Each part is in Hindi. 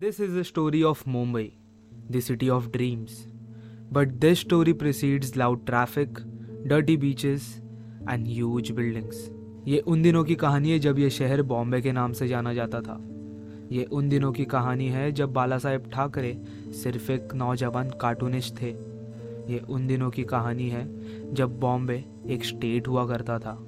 This is the story of Mumbai, the city of dreams. But this story precedes loud traffic, dirty beaches and huge buildings. ये उन दिनों की कहानी है जब ये शहर बॉम्बे के नाम से जाना जाता था ये उन दिनों की कहानी है जब बाला साहेब ठाकरे सिर्फ़ एक नौजवान कार्टूनिस्ट थे ये उन दिनों की कहानी है जब बॉम्बे एक स्टेट हुआ करता था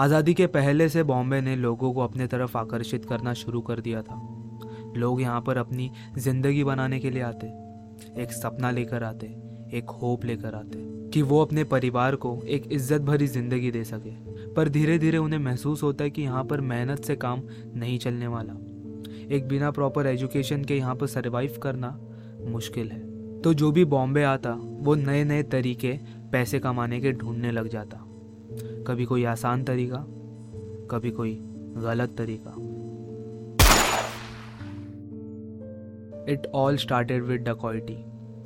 आज़ादी के पहले से बॉम्बे ने लोगों को अपने तरफ़ आकर्षित करना शुरू कर दिया था। लोग यहाँ पर अपनी ज़िंदगी बनाने के लिए आते, एक सपना लेकर आते, एक होप लेकर आते कि वो अपने परिवार को एक इज़्ज़त भरी ज़िंदगी दे सके। पर धीरे धीरे उन्हें महसूस होता है कि यहाँ पर मेहनत से काम नहीं चलने वाला। एक बिना प्रॉपर एजुकेशन के यहाँ पर सर्वाइव करना मुश्किल है। तो जो भी बॉम्बे आता, वो नए नए तरीके पैसे कमाने के ढूँढने लग जाता। कभी कोई आसान तरीका, कभी कोई गलत तरीका। It all started with dacoity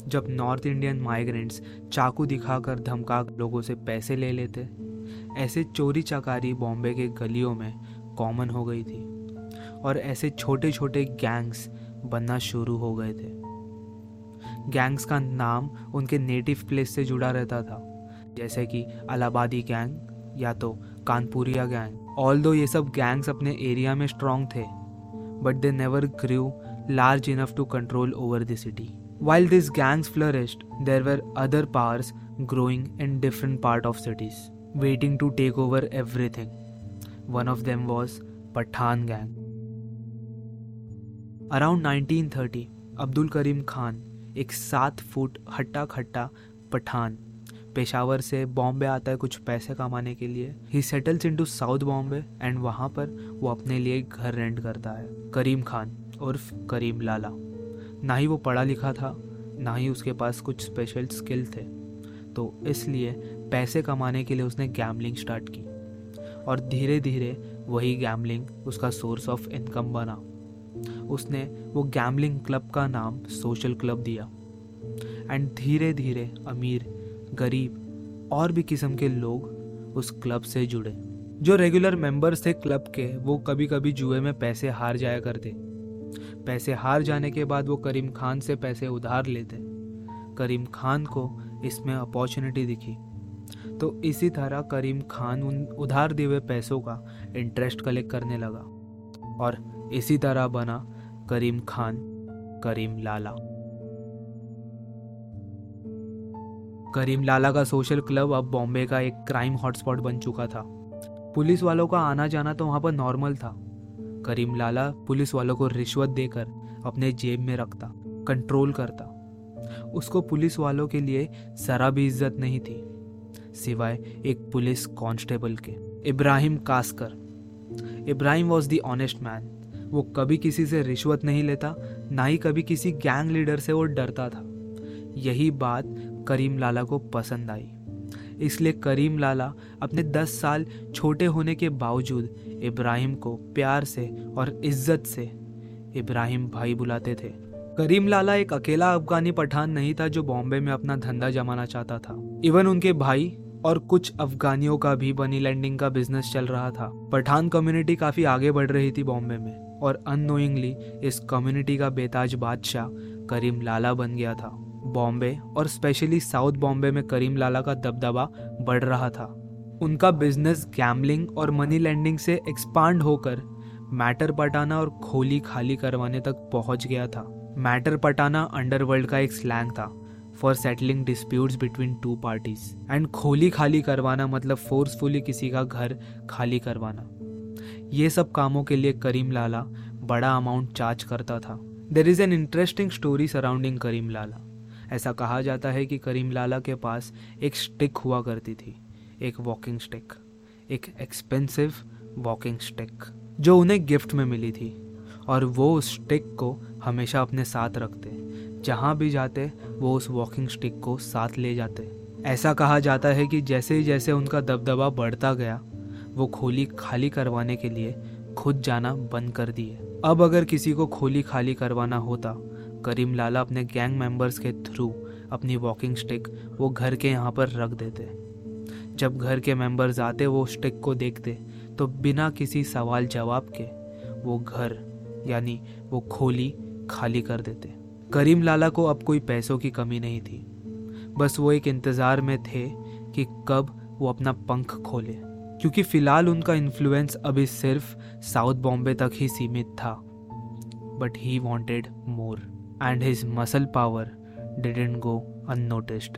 जब नॉर्थ इंडियन माइग्रेंट्स चाकू दिखाकर धमका लोगों से पैसे ले लेते, ऐसे चोरी चकारी बॉम्बे के गलियों में कॉमन हो गई थी और ऐसे छोटे छोटे गैंग्स बनना शुरू हो गए थे। गैंग्स का नाम उनके नेटिव प्लेस से जुड़ा रहता था। जैसे कि अलाहाबादी गैंग या तो कानपुरिया गैंग। ऑल दो ये सब गैंग्स अपने एरिया में स्ट्रांग थे but they never grew large enough to control over the city while this gangs flourished there were other powers growing in different part of cities waiting to take over everything one of them was Pathan gang around 1930 Abdul Karim Khan एक सात फुट हट्टा खट्टा पठान पेशावर से बॉम्बे आता है कुछ पैसे कमाने के लिए। He settles into south Bombay and वहाँ पर वो अपने लिए घर रेंट करता है, करीम खान उर्फ़ करीम लाला। ना ही वो पढ़ा लिखा था, ना ही उसके पास कुछ स्पेशल स्किल थे। तो इसलिए पैसे कमाने के लिए उसने गैमलिंग स्टार्ट की। और धीरे धीरे वही गैमलिंग उसका सोर्स ऑफ़ इनकम बना। उसने वो गैमलिंग क्लब का नाम सोशल क्लब दिया। एंड धीरे धीरे अमीर गरीब और भी किस्म के लोग उस क्लब से जुड़े। जो रेगुलर मेंबर्स थे क्लब के, वो कभी कभी जुए में पैसे हार जाया करते। पैसे हार जाने के बाद वो करीम खान से पैसे उधार लेते। करीम खान को इसमें अपॉर्चुनिटी दिखी। तो इसी तरह करीम खान उन उधार दिए हुए पैसों का इंटरेस्ट कलेक्ट करने लगा। और इसी तरह बना करीम खान, करीम लाला। करीम लाला का सोशल क्लब अब बॉम्बे का एक क्राइम हॉटस्पॉट बन चुका था। पुलिस वालों का आना जाना तो वहाँ पर नॉर्मल था। करीम लाला पुलिस वालों को रिश्वत देकर अपने जेब में रखता कंट्रोल करता। उसको पुलिस वालों के लिए जरा भी इज़्ज़त नहीं थी, सिवाय एक पुलिस कांस्टेबल के, Ibrahim Kaskar. Ibrahim was the honest man वो कभी किसी से रिश्वत नहीं लेता, ना ही कभी किसी गैंग लीडर से वो डरता था। यही बात करीम लाला को पसंद आई। इसलिए करीम लाला अपने 10 साल छोटे होने के बावजूद इब्राहिम को प्यार से और इज़्ज़त से इब्राहिम भाई बुलाते थे। करीम लाला एक अकेला अफगानी पठान नहीं था जो बॉम्बे में अपना धंधा जमाना चाहता था। इवन उनके भाई और कुछ अफगानियों का भी बनी लैंडिंग का बिज़नेस चल रहा था। पठान कम्युनिटी काफ़ी आगे बढ़ रही थी बॉम्बे में और अनोइंगली इस कम्युनिटी का बेताज बादशाह करीम लाला बन गया था। बॉम्बे और स्पेशली साउथ बॉम्बे में करीम लाला का दबदबा बढ़ रहा था। उनका बिज़नेस गैमलिंग और मनी लैंडिंग से एक्सपांड होकर मैटर पटाना और खोली खाली करवाने तक पहुँच गया था। मैटर पटाना अंडरवर्ल्ड का एक स्लैंग था for settling disputes between two parties and खोली खाली करवाना मतलब फोर्सफुली किसी का घर खाली करवाना। ये सब कामों के लिए करीम लाला बड़ा अमाउंट चार्ज करता था। There is an interesting story surrounding Karim Lala. ऐसा कहा जाता है कि करीम लाला के पास एक स्टिक हुआ करती थी, एक वॉकिंग स्टिक एक एक्सपेंसिव वॉकिंग स्टिक जो उन्हें गिफ्ट में मिली थी। और वो उस स्टिक को हमेशा अपने साथ रखते, जहाँ भी जाते, वो उस वॉकिंग स्टिक को साथ ले जाते। ऐसा कहा जाता है कि जैसे ही जैसे उनका दबदबा बढ़ता गया, वो खोली खाली करवाने के लिए खुद जाना बंद कर दिए। अब अगर किसी को खोली खाली करवाना होता करीम लाला अपने गैंग मेंबर्स के थ्रू अपनी वॉकिंग स्टिक वो घर के यहाँ पर रख देते। जब घर के मेंबर्स आते वो स्टिक को देखते तो बिना किसी सवाल जवाब के वो घर, यानी वो खोली खाली कर देते। करीम लाला को अब कोई पैसों की कमी नहीं थी। बस वो एक इंतज़ार में थे कि कब वो अपना पंख खोले, क्योंकि फ़िलहाल उनका इन्फ्लुएंस अभी सिर्फ़ साउथ बॉम्बे तक ही सीमित था। But he wanted more and his muscle power didn't go unnoticed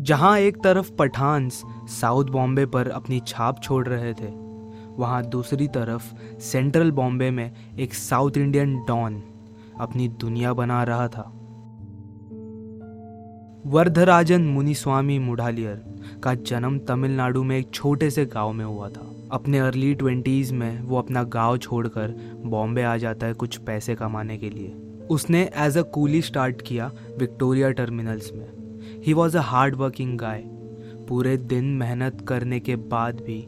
जहाँ एक तरफ़ पठान्स साउथ बॉम्बे पर अपनी छाप छोड़ रहे थे, वहाँ दूसरी तरफ़ सेंट्रल बॉम्बे में एक साउथ इंडियन डॉन अपनी दुनिया बना रहा था। वर्धराजन मुनिस्वामी मुढ़ालियर का जन्म तमिलनाडु में एक छोटे से गाँव में हुआ था। अपने अर्ली ट्वेंटीज में वो अपना गाँव छोड़कर बॉम्बे आ जाता है कुछ पैसे कमाने के लिए। उसने एज अ कूली स्टार्ट किया विक्टोरिया टर्मिनल्स में। He was a hard working guy पूरे दिन मेहनत करने के बाद भी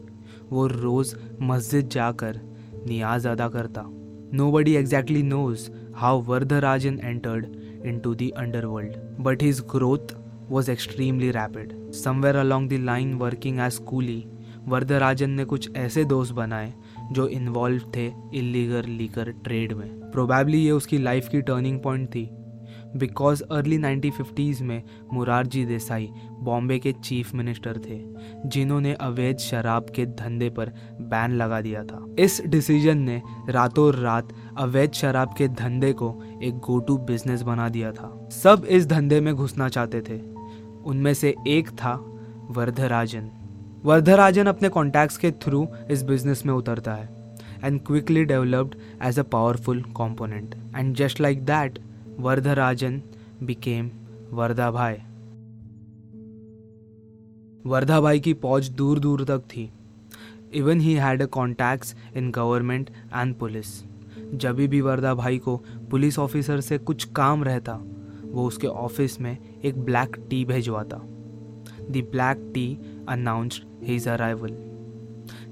वो रोज़ मस्जिद जाकर नियाज अदा करता। Nobody exactly knows how Varadarajan entered into the underworld but his growth was extremely rapid somewhere along the line working as coolie Varadarajan ने कुछ ऐसे दोस्त बनाए जो इन्वॉल्व थे इलीगल लीकर ट्रेड में। प्रोबेबली ये उसकी लाइफ की टर्निंग पॉइंट थी। बिकॉज़ अर्ली 1950s में मुरारजी देसाई बॉम्बे के चीफ मिनिस्टर थे, जिन्होंने अवैध शराब के धंधे पर बैन लगा दिया था। इस डिसीज़न ने रातों रात अवैध शराब के धंधे को एक गो टू बिज़नेस बना दिया था। सब इस धंधे में घुसना चाहते थे। उनमें से एक था वर्धराजन वर्धराजन अपने कॉन्टैक्ट्स के थ्रू इस बिज़नेस में उतरता है and quickly developed as a powerful component and just like that Varadarajan became Varda Bhai. Varda Bhai की पहुँच दूर दूर तक थी. Even he had a contacts in government and police जब भी वर्धा भाई को पुलिस ऑफिसर से कुछ काम रहता, वो उसके ऑफ़िस में एक black tea भेजवाता. The black tea announced his arrival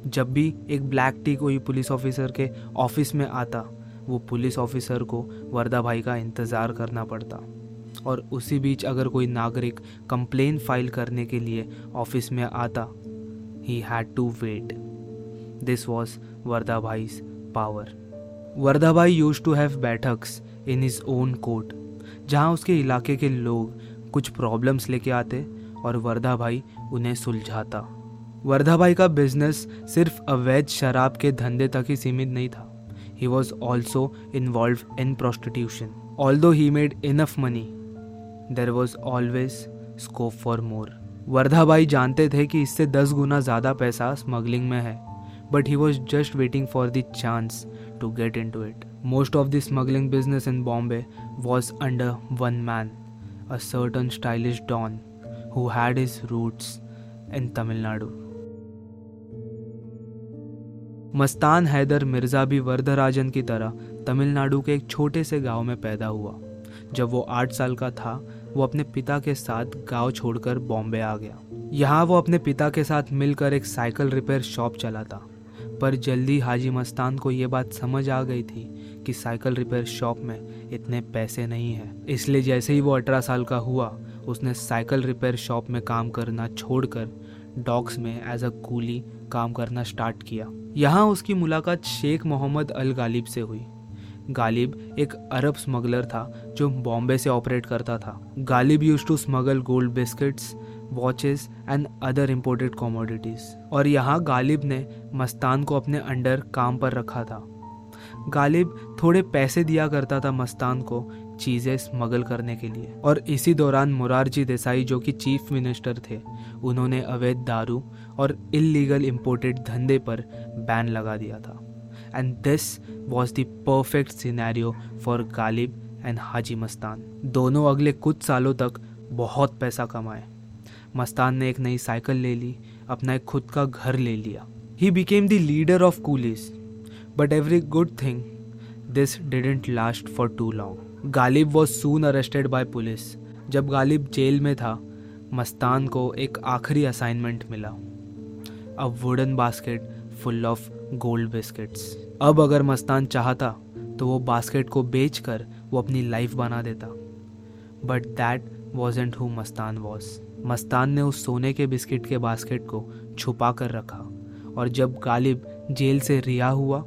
जब भी एक ब्लैक टी कोई पुलिस ऑफिसर के ऑफ़िस में आता, वो पुलिस ऑफिसर को वर्दा भाई का इंतज़ार करना पड़ता। और उसी बीच अगर कोई नागरिक कंप्लेन फ़ाइल करने के लिए ऑफ़िस में आता he had to wait this was Varda Bhai's power Varda Bhai use to have baithaks in his own court जहाँ उसके इलाके के लोग कुछ प्रॉब्लम्स लेके आते और वर्धा भाई उन्हें सुलझाता। वर्धा भाई का बिज़नेस सिर्फ़ अवैध शराब के धंधे तक ही सीमित नहीं था he was also involved in prostitution. Although he made enough money, there was always scope for more. Wardha Bhai जानते थे कि इससे दस गुना ज़्यादा पैसा स्मगलिंग में है but he was just waiting for the chance to get into it most of the smuggling business in Bombay was under one man a certain stylish don who had his roots in Nadu. Mastan Haidar Mirza भी वर्धराजन की तरह तमिलनाडु के एक छोटे से गाँव में पैदा हुआ। जब वो आठ साल का था, वो अपने पिता के साथ गाँव छोड़कर बॉम्बे आ गया। यहाँ वो अपने पिता के साथ मिलकर एक साइकिल रिपेयर शॉप चलाता। पर जल्दी हाजी मस्तान को ये बात समझ आ गई थी कि साइकिल रिपेयर शॉप में इतने पैसे नहीं है। इसलिए जैसे ही वो अठारह साल का हुआ, उसने साइकिल रिपेयर शॉप में काम करना छोड़कर डॉक्स में एज अ कूली काम करना स्टार्ट किया। यहाँ उसकी मुलाकात शेख मोहम्मद अल गालिब से हुई। गालिब एक अरब स्मगलर था, जो बॉम्बे से ऑपरेट करता था। Ghalib use to smuggle gold biscuits watches and other imported commodities और यहाँ गालिब ने मस्तान को अपने अंडर काम पर रखा था। गालिब थोड़े पैसे दिया करता था मस्तान को चीज़ें स्मगल करने के लिए। और इसी दौरान मुरारजी देसाई, जो कि चीफ मिनिस्टर थे, उन्होंने अवैध दारू और इलीगल इम्पोर्टेड धंधे पर बैन लगा दिया था। And this was the perfect scenario for Ghalib and Haji Mastan दोनों अगले कुछ सालों तक बहुत पैसा कमाए। मस्तान ने एक नई साइकिल ले ली, अपना एक खुद का घर ले लिया। He became the leader of coolies but every good thing this didn't last for too long Ghalib was soon arrested by police जब गालिब जेल में था, मस्तान को एक आखिरी असाइनमेंट मिला। A wooden basket full of gold biscuits अब अगर मस्तान चाहता तो वो बास्केट को बेच कर वो अपनी लाइफ बना देता। But that wasn't who Mastan was Mastan ने उस सोने के बिस्किट के बास्केट को छुपा कर रखा। और जब गालिब जेल से रिहा हुआ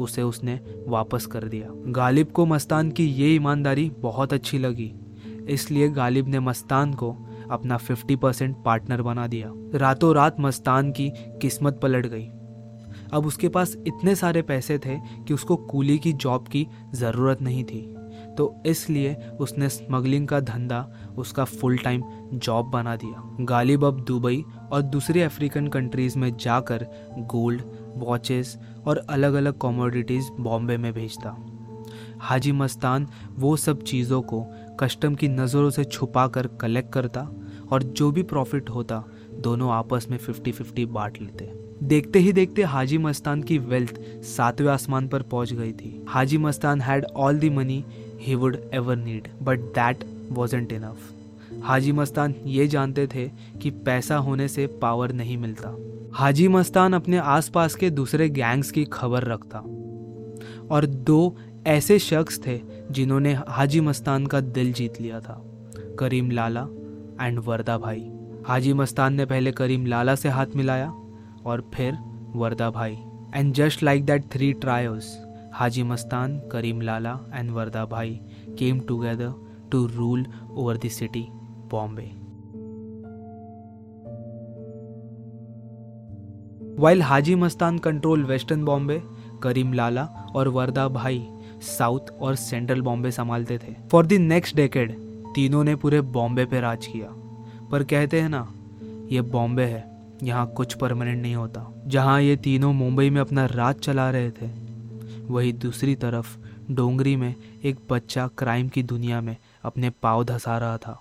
उसे उसने वापस कर दिया। गालिब को मस्तान की ये ईमानदारी बहुत अच्छी लगी, इसलिए गालिब ने मस्तान को अपना 50 परसेंट पार्टनर बना दिया। रातों रात मस्तान की किस्मत पलट गई। अब उसके पास इतने सारे पैसे थे कि उसको कूली की जॉब की ज़रूरत नहीं थी तो इसलिए उसने स्मगलिंग का धंधा, उसका फुल टाइम जॉब बना दिया। गालिब अब दुबई और दूसरी अफ्रीकन कंट्रीज़ में जाकर गोल्ड वॉचेस और अलग अलग कॉमोडिटीज़ बॉम्बे में भेजता। हाजी मस्तान, वो सब चीज़ों को कस्टम की नज़रों से छुपा कर कलेक्ट करता और जो भी प्रॉफिट होता, दोनों आपस में फिफ्टी फिफ्टी बांट लेते। देखते ही देखते हाजी मस्तान की वेल्थ सातवें आसमान पर पहुँच गई थी। Haji Mastan had all the money he would ever need but that wasn't enough Haji Mastan ये जानते थे कि पैसा होने से पावर नहीं मिलता। हाजी मस्तान अपने आसपास के दूसरे गैंग्स की खबर रखता। और दो ऐसे शख्स थे जिन्होंने हाजी मस्तान का दिल जीत लिया था, करीम लाला एंड वर्दा भाई। हाजी मस्तान ने पहले करीम लाला से हाथ मिलाया और फिर Varda Bhai. And just like that three trials Haji Mastan, Karim Lala and Varda Bhai came together to rule over the city Bombay. While Haji Mastan control western Bombay Karim Lala और वर्दा भाई साउथ और सेंट्रल बॉम्बे संभालते थे। फॉर द नेक्स्ट डेकेड तीनों ने पूरे बॉम्बे पे राज किया। पर कहते हैं ना, ये बॉम्बे है, यहाँ कुछ परमानेंट नहीं होता। जहाँ ये तीनों मुंबई में अपना राज चला रहे थे, वही दूसरी तरफ़ डोंगरी में एक बच्चा क्राइम की दुनिया में अपने पाव धसा रहा था।